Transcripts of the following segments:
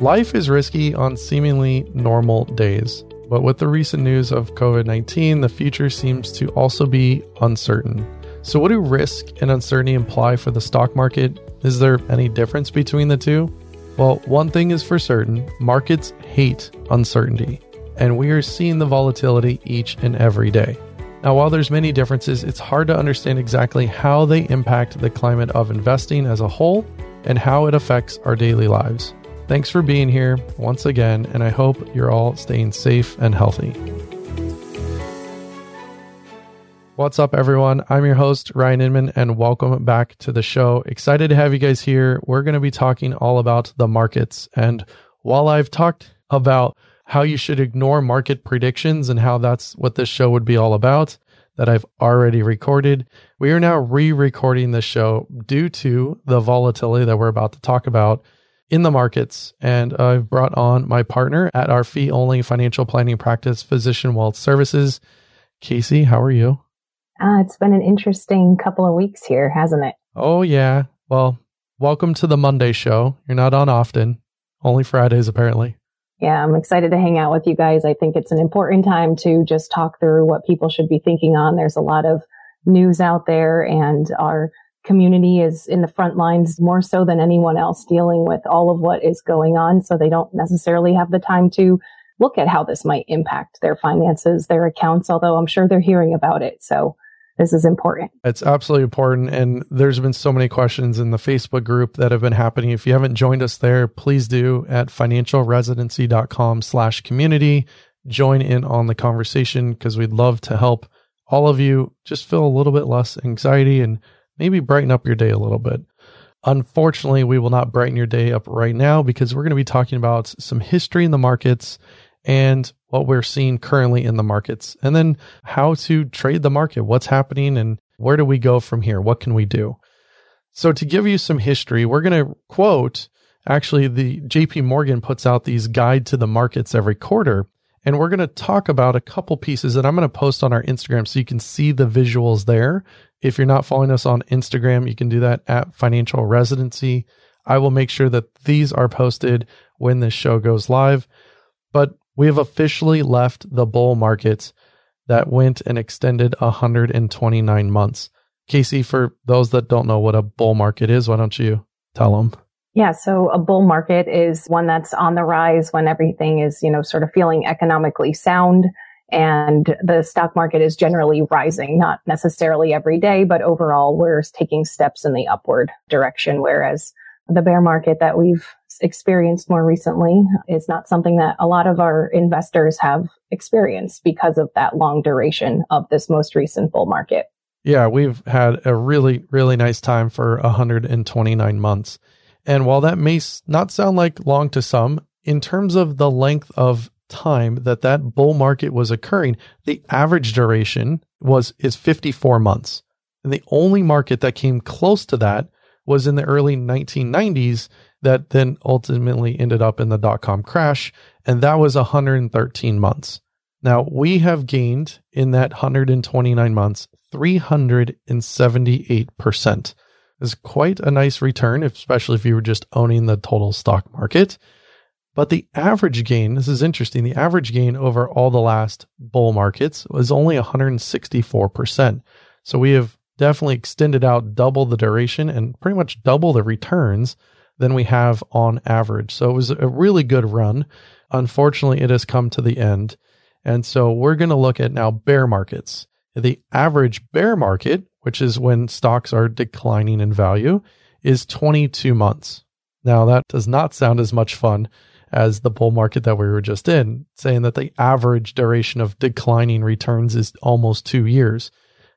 Life is risky on seemingly normal days, but with the recent news of COVID 19, the future seems to also be uncertain. So, what do risk and uncertainty imply for the stock market? Is there any difference between the two? Well, one thing is for certain markets hate uncertainty, and we are seeing the volatility each and every day. Now, while there's many differences, it's hard to understand exactly how they impact the climate of investing as a whole and how it affects our daily lives. Thanks for being here once again, and I hope you're all staying safe and healthy. What's up, everyone? I'm your host, Ryan Inman, and welcome back to the show. Excited to have you guys here. We're going to be talking all about the markets. And while I've talked about how you should ignore market predictions and how that's what this show would be all about, that I've already recorded. We are now re recording the show due to the volatility that we're about to talk about in the markets. And I've brought on my partner at our fee only financial planning practice, Physician Wealth Services. Kayse, how are you? Uh, it's been an interesting couple of weeks here, hasn't it? Oh, yeah. Well, welcome to the Monday show. You're not on often, only Fridays, apparently. Yeah, I'm excited to hang out with you guys. I think it's an important time to just talk through what people should be thinking on. There's a lot of news out there and our community is in the front lines more so than anyone else dealing with all of what is going on. So they don't necessarily have the time to look at how this might impact their finances, their accounts, although I'm sure they're hearing about it. So this is important. It's absolutely important. And there's been so many questions in the Facebook group that have been happening. If you haven't joined us there, please do at financialresidency.com slash community. Join in on the conversation because we'd love to help all of you just feel a little bit less anxiety and maybe brighten up your day a little bit. Unfortunately, we will not brighten your day up right now because we're going to be talking about some history in the markets and what we're seeing currently in the markets, and then how to trade the market, what's happening, and where do we go from here? What can we do? So, to give you some history, we're going to quote actually, the JP Morgan puts out these guide to the markets every quarter. And we're going to talk about a couple pieces that I'm going to post on our Instagram so you can see the visuals there. If you're not following us on Instagram, you can do that at Financial Residency. I will make sure that these are posted when this show goes live. But we have officially left the bull market that went and extended 129 months. Kayse, for those that don't know what a bull market is, why don't you tell them? Yeah, so a bull market is one that's on the rise when everything is, you know, sort of feeling economically sound and the stock market is generally rising, not necessarily every day, but overall we're taking steps in the upward direction. Whereas the bear market that we've experienced more recently is not something that a lot of our investors have experienced because of that long duration of this most recent bull market. Yeah, we've had a really, really nice time for 129 months. And while that may not sound like long to some, in terms of the length of time that that bull market was occurring, the average duration was is 54 months. And the only market that came close to that was in the early 1990s that then ultimately ended up in the dot com crash. And that was 113 months. Now we have gained in that 129 months 378%. Is quite a nice return, especially if you were just owning the total stock market. But the average gain, this is interesting, the average gain over all the last bull markets was only 164%. So we have definitely extended out double the duration and pretty much double the returns than we have on average. So it was a really good run. Unfortunately, it has come to the end. And so we're going to look at now bear markets. The average bear market, which is when stocks are declining in value, is 22 months. Now, that does not sound as much fun as the bull market that we were just in, saying that the average duration of declining returns is almost two years.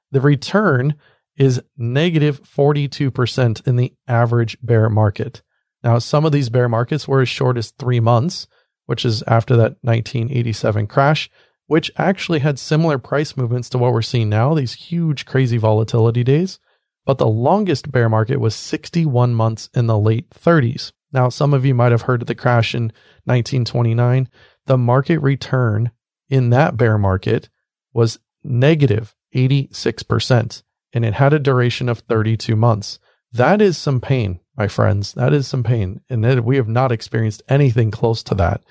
The return is negative 42% in the average bear market. Now, some of these bear markets were as short as three months, which is after that 1987 crash, which actually had similar price movements to what we're seeing now, these huge, crazy volatility days. But the longest bear market was 61 months in the late 30s. Now, some of you might have heard of the crash in 1929. The market return in that bear market was negative 86% and it had a duration of 32 months. That is some pain, my friends. That is some pain. And we have not experienced anything close to that.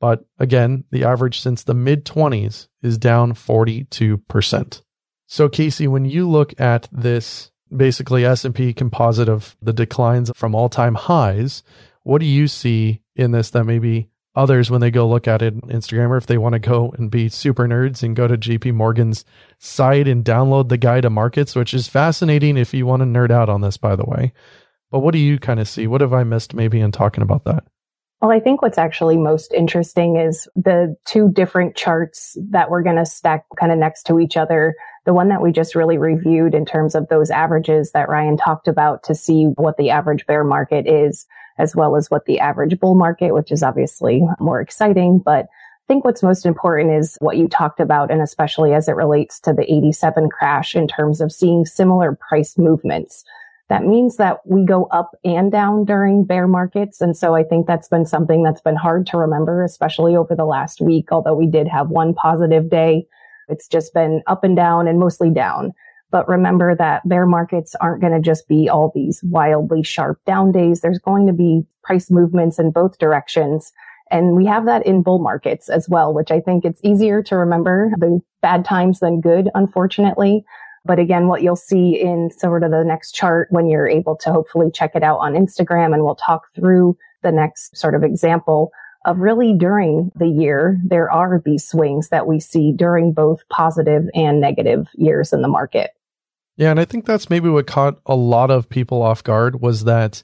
But again, the average since the mid 20s is down 42%. So Kayse, when you look at this basically S&P composite of the declines from all-time highs, what do you see in this that maybe others when they go look at it on Instagram or if they want to go and be super nerds and go to JP Morgan's site and download the guide to markets, which is fascinating if you want to nerd out on this, by the way. But what do you kind of see? What have I missed maybe in talking about that? Well, I think what's actually most interesting is the two different charts that we're going to stack kind of next to each other. The one that we just really reviewed in terms of those averages that Ryan talked about to see what the average bear market is as well as what the average bull market, which is obviously more exciting. But I think what's most important is what you talked about, and especially as it relates to the 87 crash in terms of seeing similar price movements. That means that we go up and down during bear markets. And so I think that's been something that's been hard to remember, especially over the last week. Although we did have one positive day, it's just been up and down and mostly down. But remember that bear markets aren't going to just be all these wildly sharp down days. There's going to be price movements in both directions. And we have that in bull markets as well, which I think it's easier to remember the bad times than good, unfortunately. But again, what you'll see in sort of the next chart when you're able to hopefully check it out on Instagram and we'll talk through the next sort of example of really during the year, there are these swings that we see during both positive and negative years in the market. Yeah, and I think that's maybe what caught a lot of people off guard was that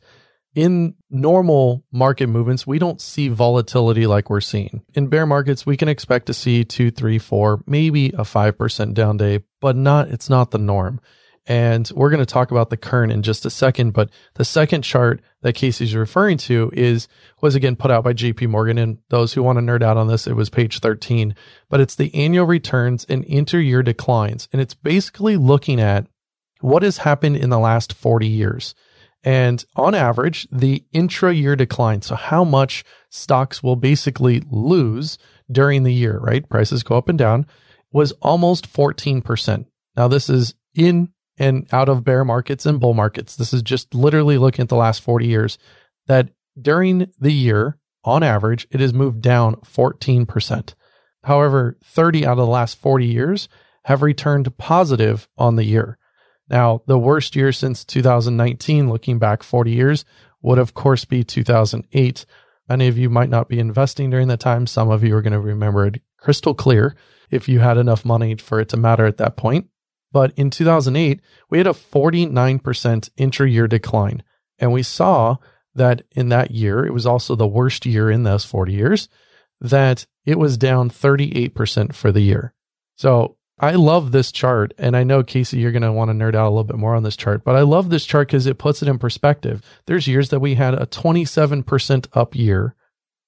in normal market movements, we don't see volatility like we're seeing. In bear markets, we can expect to see two, three, four, maybe a 5% down day, but not, it's not the norm. And we're going to talk about the current in just a second. But the second chart that Kayse's referring to is, was again put out by JP Morgan. And those who want to nerd out on this, it was page 13, but it's the annual returns and inter-year declines. And it's basically looking at what has happened in the last 40 years. And on average, the intra year decline. So how much stocks will basically lose during the year, right? Prices go up and down was almost 14%. Now this is in and out of bear markets and bull markets. This is just literally looking at the last 40 years that during the year, on average, it has moved down 14%. However, 30 out of the last 40 years have returned positive on the year. Now, the worst year since 2019, looking back 40 years, would of course be 2008. Many of you might not be investing during that time. Some of you are going to remember it crystal clear if you had enough money for it to matter at that point. But in 2008, we had a 49% intra year decline. And we saw that in that year, it was also the worst year in those 40 years, that it was down 38% for the year. So I love this chart. And I know, Kayse, you're going to want to nerd out a little bit more on this chart, but I love this chart because it puts it in perspective. There's years that we had a 27% up year,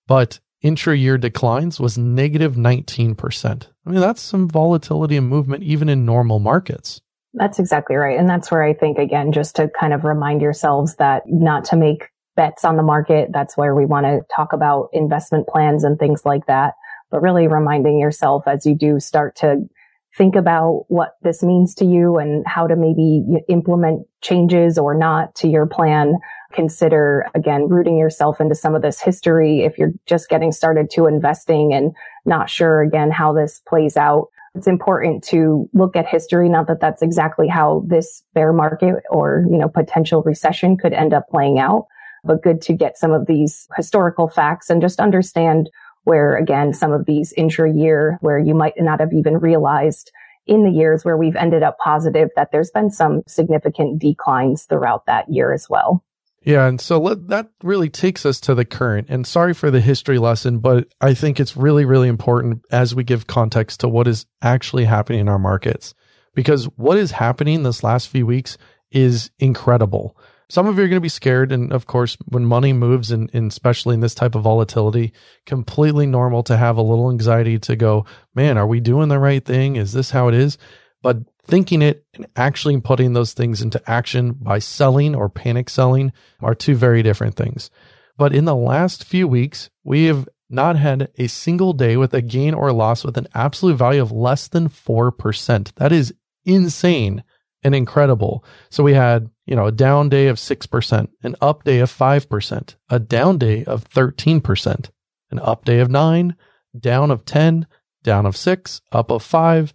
but intra year declines was negative 19%. I mean, that's some volatility and movement even in normal markets. That's exactly right. And that's where I think, again, just to kind of remind yourselves that not to make bets on the market. That's where we want to talk about investment plans and things like that. But really reminding yourself as you do start to think about what this means to you and how to maybe implement changes or not to your plan. Consider again, rooting yourself into some of this history. If you're just getting started to investing and not sure again how this plays out, it's important to look at history. Not that that's exactly how this bear market or, you know, potential recession could end up playing out, but good to get some of these historical facts and just understand where again, some of these intra year where you might not have even realized in the years where we've ended up positive that there's been some significant declines throughout that year as well. Yeah. And so let, that really takes us to the current. And sorry for the history lesson, but I think it's really, really important as we give context to what is actually happening in our markets. Because what is happening this last few weeks is incredible. Some of you are going to be scared. And of course, when money moves and, especially in this type of volatility, completely normal to have a little anxiety to go, man, are we doing the right thing? Is this how it is? But thinking it and actually putting those things into action by selling or panic selling are two very different things. But in the last few weeks, we have not had a single day with a gain or loss with an absolute value of less than 4%. That is insane and incredible. So we had you know, a down day of 6%, an up day of 5%, a down day of 13%, an up day of 9, down of 10, down of 6, up of 5,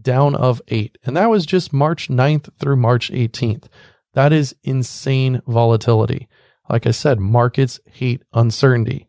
down of 8. And that was just March 9th through March 18th. That is insane volatility. Like I said, markets hate uncertainty.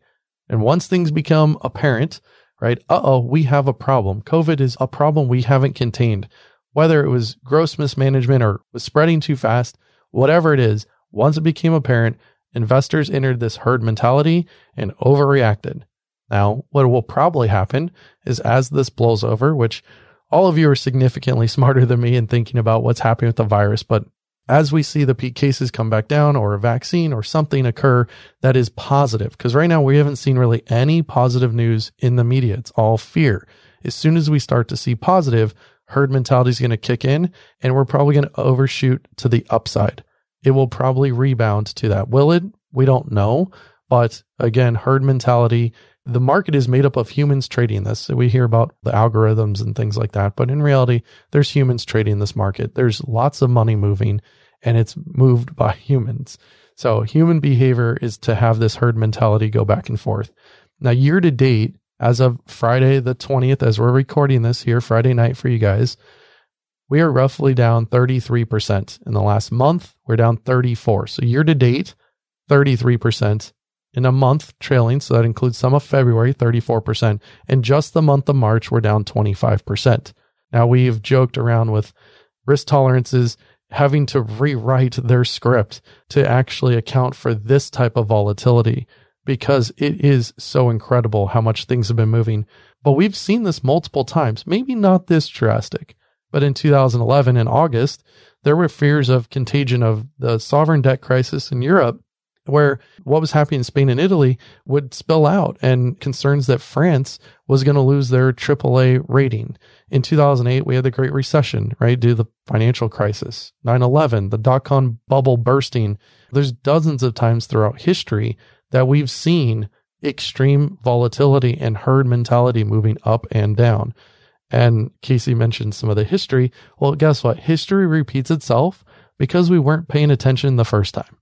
And once things become apparent, right? Uh oh, we have a problem. COVID is a problem we haven't contained. Whether it was gross mismanagement or was spreading too fast, whatever it is, once it became apparent, investors entered this herd mentality and overreacted. Now, what will probably happen is as this blows over, which all of you are significantly smarter than me in thinking about what's happening with the virus, but as we see the peak cases come back down or a vaccine or something occur that is positive, because right now we haven't seen really any positive news in the media. It's all fear. As soon as we start to see positive, herd mentality is going to kick in and we're probably going to overshoot to the upside. It will probably rebound to that. Will it? We don't know. But again, herd mentality, the market is made up of humans trading this. So we hear about the algorithms and things like that. But in reality, there's humans trading this market. There's lots of money moving and it's moved by humans. So human behavior is to have this herd mentality go back and forth. Now, year to date, as of Friday the 20th, as we're recording this here, Friday night for you guys, we are roughly down 33%. In the last month, we're down 34. So year to date, 33%. In a month trailing, so that includes some of February, 34%. And just the month of March, we're down 25%. Now we've joked around with risk tolerances having to rewrite their script to actually account for this type of volatility because it is so incredible how much things have been moving. But we've seen this multiple times, maybe not this drastic, but in 2011 in August, there were fears of contagion of the sovereign debt crisis in Europe where what was happening in Spain and Italy would spill out and concerns that France was going to lose their AAA rating. In 2008, we had the Great Recession, right? Due to the financial crisis, 9-11, the dot-com bubble bursting. There's dozens of times throughout history that we've seen extreme volatility and herd mentality moving up and down. And Kayse mentioned some of the history. Well, guess what? History repeats itself because we weren't paying attention the first time.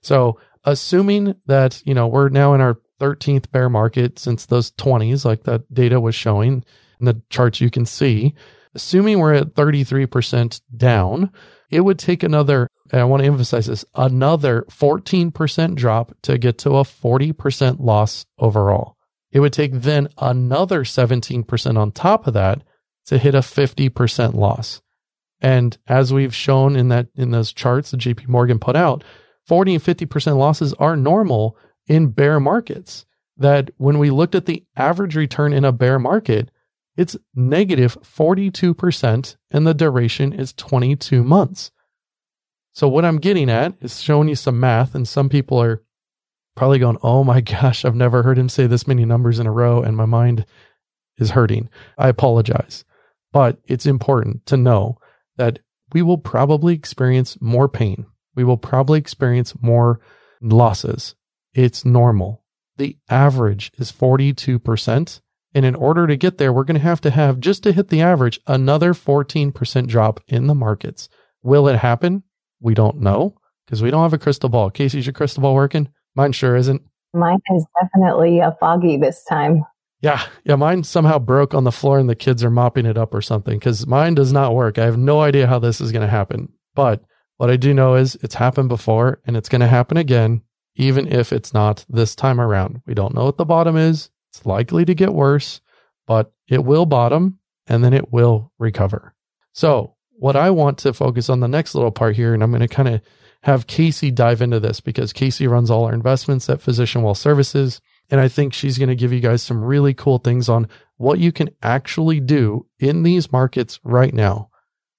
So, assuming that, you know, we're now in our 13th bear market since those 20s, like that data was showing in the charts you can see, assuming we're at 33% down, it would take another, and I want to emphasize this, another 14% drop to get to a 40% loss overall. It would take then another 17% on top of that to hit a 50% loss. And as we've shown in that, in those charts that JP Morgan put out, 40 and 50% losses are normal in bear markets. That when we looked at the average return in a bear market, it's negative 42% and the duration is 22 months. So what I'm getting at is showing you some math and some people are probably going, "Oh my gosh, I've never heard him say this many numbers in a row and my mind is hurting." I apologize. But it's important to know that we will probably experience more pain. We will probably experience more losses. It's normal. The average is 42%. And in order to get there, we're going to have to have, just to hit the average, another 14% drop in the markets. Will it happen? We don't know because we don't have a crystal ball. Kayse's your crystal ball working? Mine sure isn't. Mine is definitely a foggy this time. Yeah. Yeah. Mine somehow broke on the floor and the kids are mopping it up or something because mine does not work. I have no idea how this is going to happen. But what I do know is it's happened before and it's going to happen again, even if it's not this time around. We don't know what the bottom is. It's likely to get worse, but it will bottom and then it will recover. So, what I want to focus on the next little part here, and I'm going to kind of have Kayse dive into this because Kayse runs all our investments at Physician Wealth Services. And I think she's going to give you guys some really cool things on what you can actually do in these markets right now.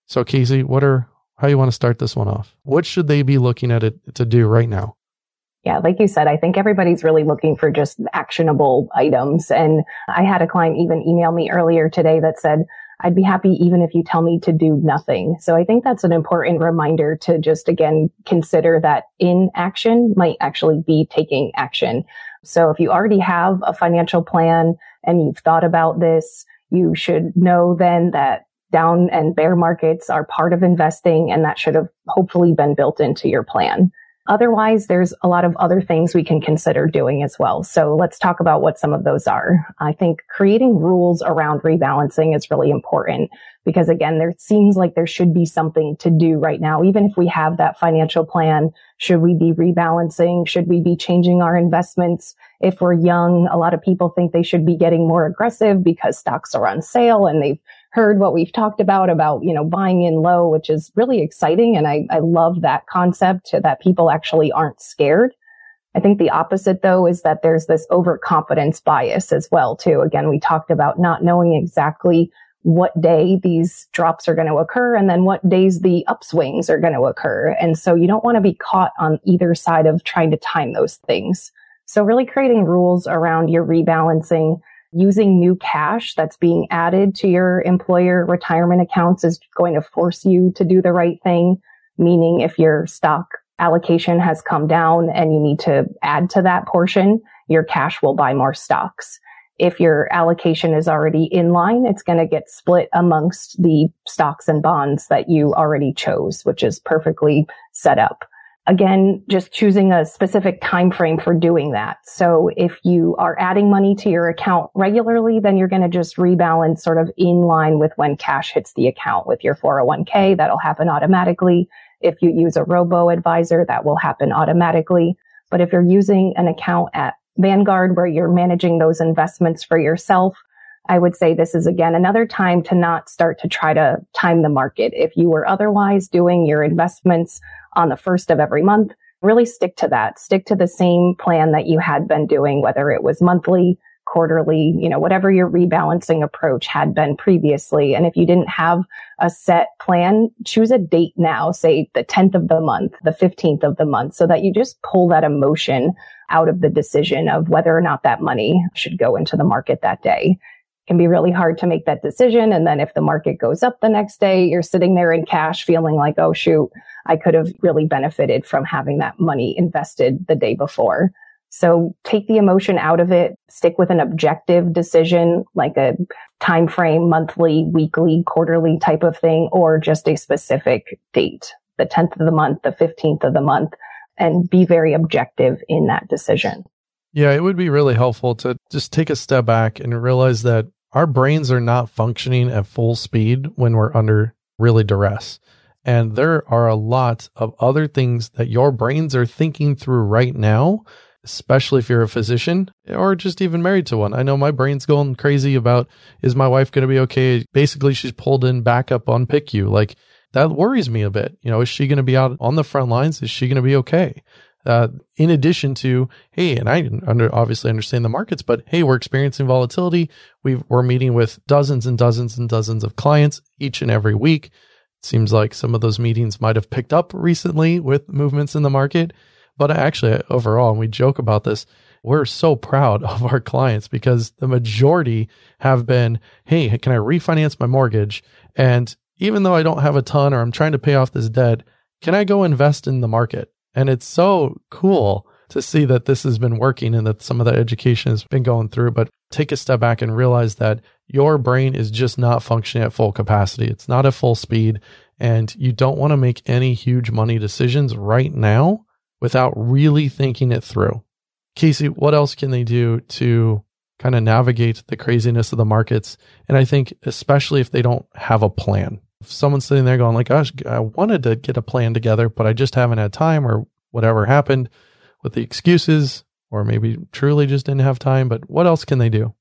So, Kayse, what are how you want to start this one off? What should they be looking at it to do right now? Yeah, like you said, I think everybody's really looking for just actionable items. And I had a client even email me earlier today that said, I'd be happy even if you tell me to do nothing. So I think that's an important reminder to just again consider that inaction might actually be taking action. So if you already have a financial plan and you've thought about this, you should know then that down and bear markets are part of investing and that should have hopefully been built into your plan. Otherwise, there's a lot of other things we can consider doing as well. So let's talk about what some of those are. I think creating rules around rebalancing is really important because again, there seems like there should be something to do right now. Even if we have that financial plan, should we be rebalancing? Should we be changing our investments? If we're young, a lot of people think they should be getting more aggressive because stocks are on sale and they've heard what we've talked about, about, you know, buying in low, which is really exciting. And I, I love that concept that people actually aren't scared. I think the opposite though is that there's this overconfidence bias as well too. Again, we talked about not knowing exactly what day these drops are going to occur and then what days the upswings are going to occur. And so you don't want to be caught on either side of trying to time those things. So really creating rules around your rebalancing using new cash that's being added to your employer retirement accounts is going to force you to do the right thing. Meaning if your stock allocation has come down and you need to add to that portion, your cash will buy more stocks. If your allocation is already in line, it's going to get split amongst the stocks and bonds that you already chose, which is perfectly set up again, just choosing a specific time frame for doing that. So if you are adding money to your account regularly, then you're going to just rebalance sort of in line with when cash hits the account with your 401k. That'll happen automatically. If you use a robo advisor, that will happen automatically. But if you're using an account at Vanguard where you're managing those investments for yourself, I would say this is again another time to not start to try to time the market. If you were otherwise doing your investments on the first of every month. Really stick to that. Stick to the same plan that you had been doing, whether it was monthly, quarterly, you know, whatever your rebalancing approach had been previously. And if you didn't have a set plan, choose a date now, say the 10th of the month, the 15th of the month, so that you just pull that emotion out of the decision of whether or not that money should go into the market that day can be really hard to make that decision. And then if the market goes up the next day, you're sitting there in cash feeling like, oh shoot, I could have really benefited from having that money invested the day before. So take the emotion out of it, stick with an objective decision, like a time frame, monthly, weekly, quarterly type of thing, or just a specific date, the 10th of the month, the 15th of the month, and be very objective in that decision. Yeah, it would be really helpful to just take a step back and realize that our brains are not functioning at full speed when we're under really duress. And there are a lot of other things that your brains are thinking through right now, especially if you're a physician or just even married to one. I know my brain's going crazy about is my wife going to be okay? Basically, she's pulled in backup on PICU. Like that worries me a bit. You know, is she going to be out on the front lines? Is she going to be okay? Uh, in addition to, hey, and I under, obviously understand the markets, but hey, we're experiencing volatility. we are meeting with dozens and dozens and dozens of clients each and every week. It seems like some of those meetings might have picked up recently with movements in the market. But actually, overall, and we joke about this, we're so proud of our clients because the majority have been, hey, can I refinance my mortgage? And even though I don't have a ton or I'm trying to pay off this debt, can I go invest in the market? And it's so cool to see that this has been working and that some of that education has been going through. But take a step back and realize that your brain is just not functioning at full capacity. It's not at full speed. And you don't want to make any huge money decisions right now without really thinking it through. Kayse, what else can they do to kind of navigate the craziness of the markets? And I think, especially if they don't have a plan, someone's sitting there going like, gosh, I wanted to get a plan together, but I just haven't had time or whatever happened with the excuses, or maybe truly just didn't have time, but what else can they do?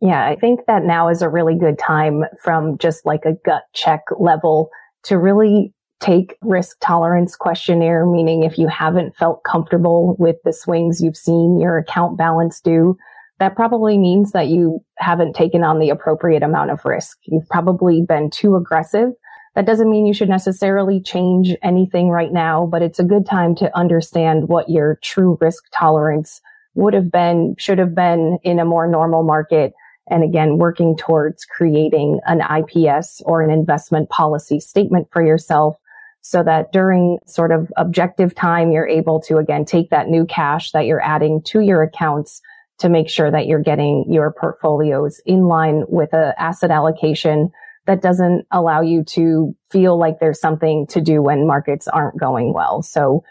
Yeah, I think that now is a really good time from just like a gut check level to really take risk tolerance questionnaire, meaning if you haven't felt comfortable with the swings you've seen your account balance do, that probably means that you haven't taken on the appropriate amount of risk. You've probably been too aggressive that doesn't mean you should necessarily change anything right now, but it's a good time to understand what your true risk tolerance would have been, should have been in a more normal market. And again, working towards creating an IPS or an investment policy statement for yourself so that during sort of objective time, you're able to again take that new cash that you're adding to your accounts to make sure that you're getting your portfolios in line with a asset allocation that doesn't allow you to feel like there's something to do when markets aren't going well. So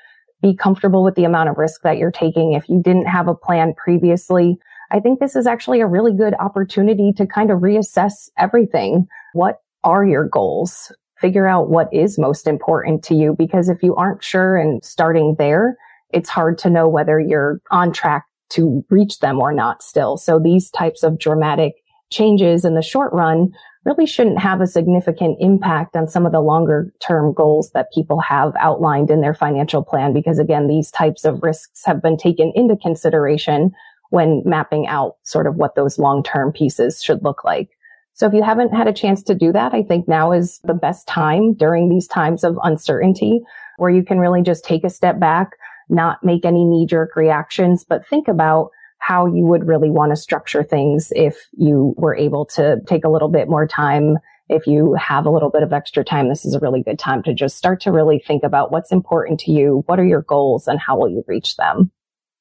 be comfortable with the amount of risk that you're taking. If you didn't have a plan previously, I think this is actually a really good opportunity to kind of reassess everything. What are your goals? Figure out what is most important to you because if you aren't sure and starting there, it's hard to know whether you're on track to reach them or not still. So these types of dramatic changes in the short run really shouldn't have a significant impact on some of the longer term goals that people have outlined in their financial plan. Because again, these types of risks have been taken into consideration when mapping out sort of what those long term pieces should look like. So if you haven't had a chance to do that, I think now is the best time during these times of uncertainty where you can really just take a step back, not make any knee jerk reactions, but think about how you would really want to structure things if you were able to take a little bit more time. If you have a little bit of extra time, this is a really good time to just start to really think about what's important to you. What are your goals and how will you reach them?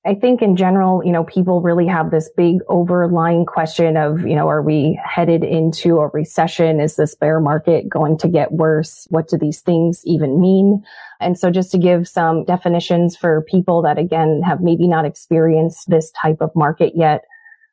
I think in general, you know, people really have this big overlying question of, you know, are we headed into a recession? Is this bear market going to get worse? What do these things even mean? And so just to give some definitions for people that again have maybe not experienced this type of market yet.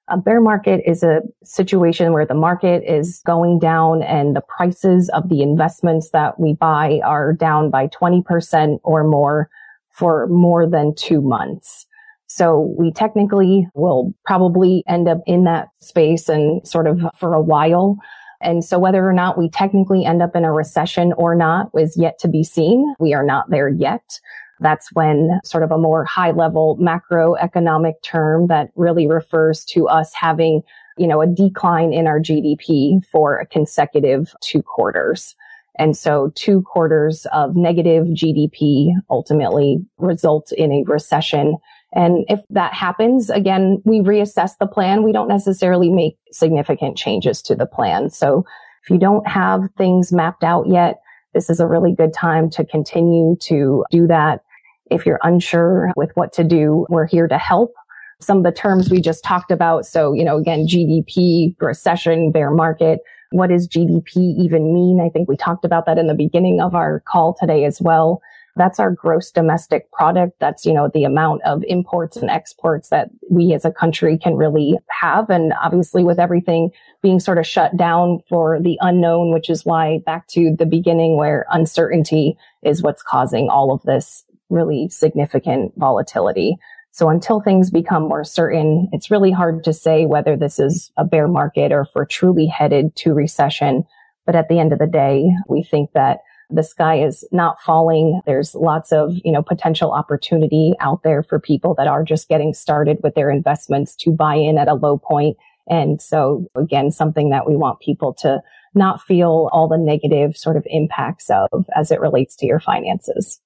A bear market is a situation where the market is going down and the prices of the investments that we buy are down by 20% or more for more than two months. So we technically will probably end up in that space and sort of for a while. And so whether or not we technically end up in a recession or not is yet to be seen. We are not there yet. That's when sort of a more high level macroeconomic term that really refers to us having, you know, a decline in our GDP for a consecutive two quarters. And so two quarters of negative GDP ultimately result in a recession and if that happens, again, we reassess the plan. We don't necessarily make significant changes to the plan. So if you don't have things mapped out yet, this is a really good time to continue to do that. If you're unsure with what to do, we're here to help. Some of the terms we just talked about. So, you know, again, GDP, recession, bear market. What does GDP even mean? I think we talked about that in the beginning of our call today as well. That's our gross domestic product. That's, you know, the amount of imports and exports that we as a country can really have. And obviously with everything being sort of shut down for the unknown, which is why back to the beginning where uncertainty is what's causing all of this really significant volatility. So until things become more certain, it's really hard to say whether this is a bear market or if we're truly headed to recession. But at the end of the day, we think that the sky is not falling. There's lots of, you know, potential opportunity out there for people that are just getting started with their investments to buy in at a low point. And so again, something that we want people to not feel all the negative sort of impacts of as it relates to your finances.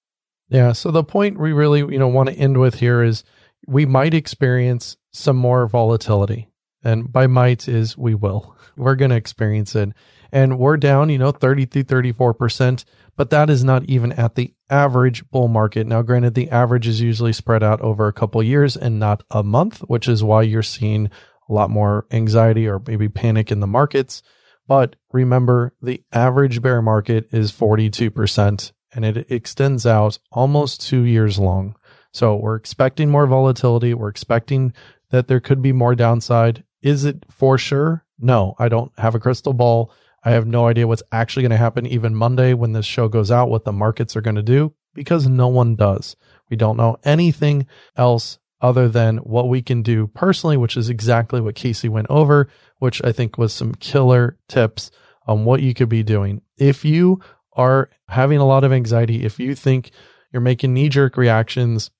Yeah. So the point we really, you know, want to end with here is we might experience some more volatility. And by might is we will. We're going to experience it and we're down, you know, 30 to 34%, but that is not even at the average bull market. Now, granted, the average is usually spread out over a couple years and not a month, which is why you're seeing a lot more anxiety or maybe panic in the markets. But remember, the average bear market is 42% and it extends out almost two years long. So we're expecting more volatility. We're expecting that there could be more downside. Is it for sure? No, I don't have a crystal ball. I have no idea what's actually going to happen even Monday when this show goes out, what the markets are going to do, because no one does. We don't know anything else other than what we can do personally, which is exactly what Kayse went over, which I think was some killer tips on what you could be doing. If you are having a lot of anxiety, if you think you're making knee jerk reactions,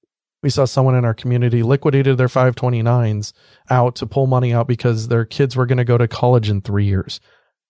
we saw someone in our community liquidated their 529s out to pull money out because their kids were going to go to college in three years.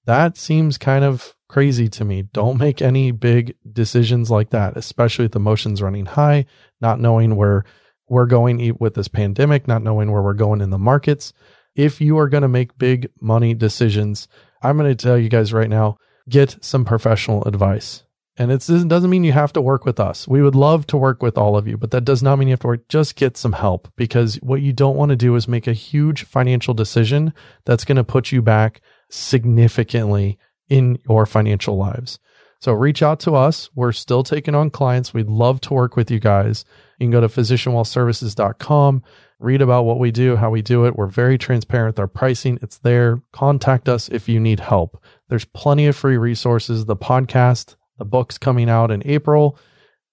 That seems kind of crazy to me. Don't make any big decisions like that, especially with emotions running high, not knowing where we're going with this pandemic, not knowing where we're going in the markets. If you are going to make big money decisions, I'm going to tell you guys right now, get some professional advice. And it doesn't mean you have to work with us. We would love to work with all of you, but that does not mean you have to work. Just get some help because what you don't want to do is make a huge financial decision that's going to put you back significantly in your financial lives. So reach out to us. We're still taking on clients. We'd love to work with you guys. You can go to physicianwealthservices.com, read about what we do, how we do it. We're very transparent with our pricing. It's there. Contact us if you need help. There's plenty of free resources. The podcast, the book's coming out in April.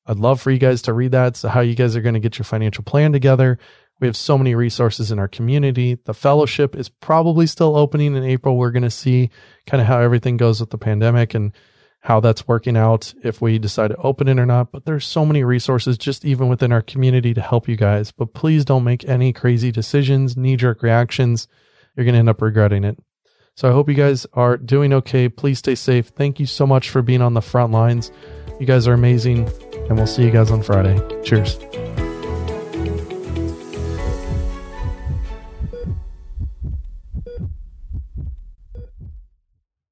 I'd love for you guys to read that. So how you guys are going to get your financial plan together. We have so many resources in our community. The fellowship is probably still opening in April. We're going to see kind of how everything goes with the pandemic and how that's working out if we decide to open it or not. But there's so many resources just even within our community to help you guys. But please don't make any crazy decisions, knee jerk reactions. You're going to end up regretting it. So I hope you guys are doing okay. Please stay safe. Thank you so much for being on the front lines. You guys are amazing, and we'll see you guys on Friday. Cheers.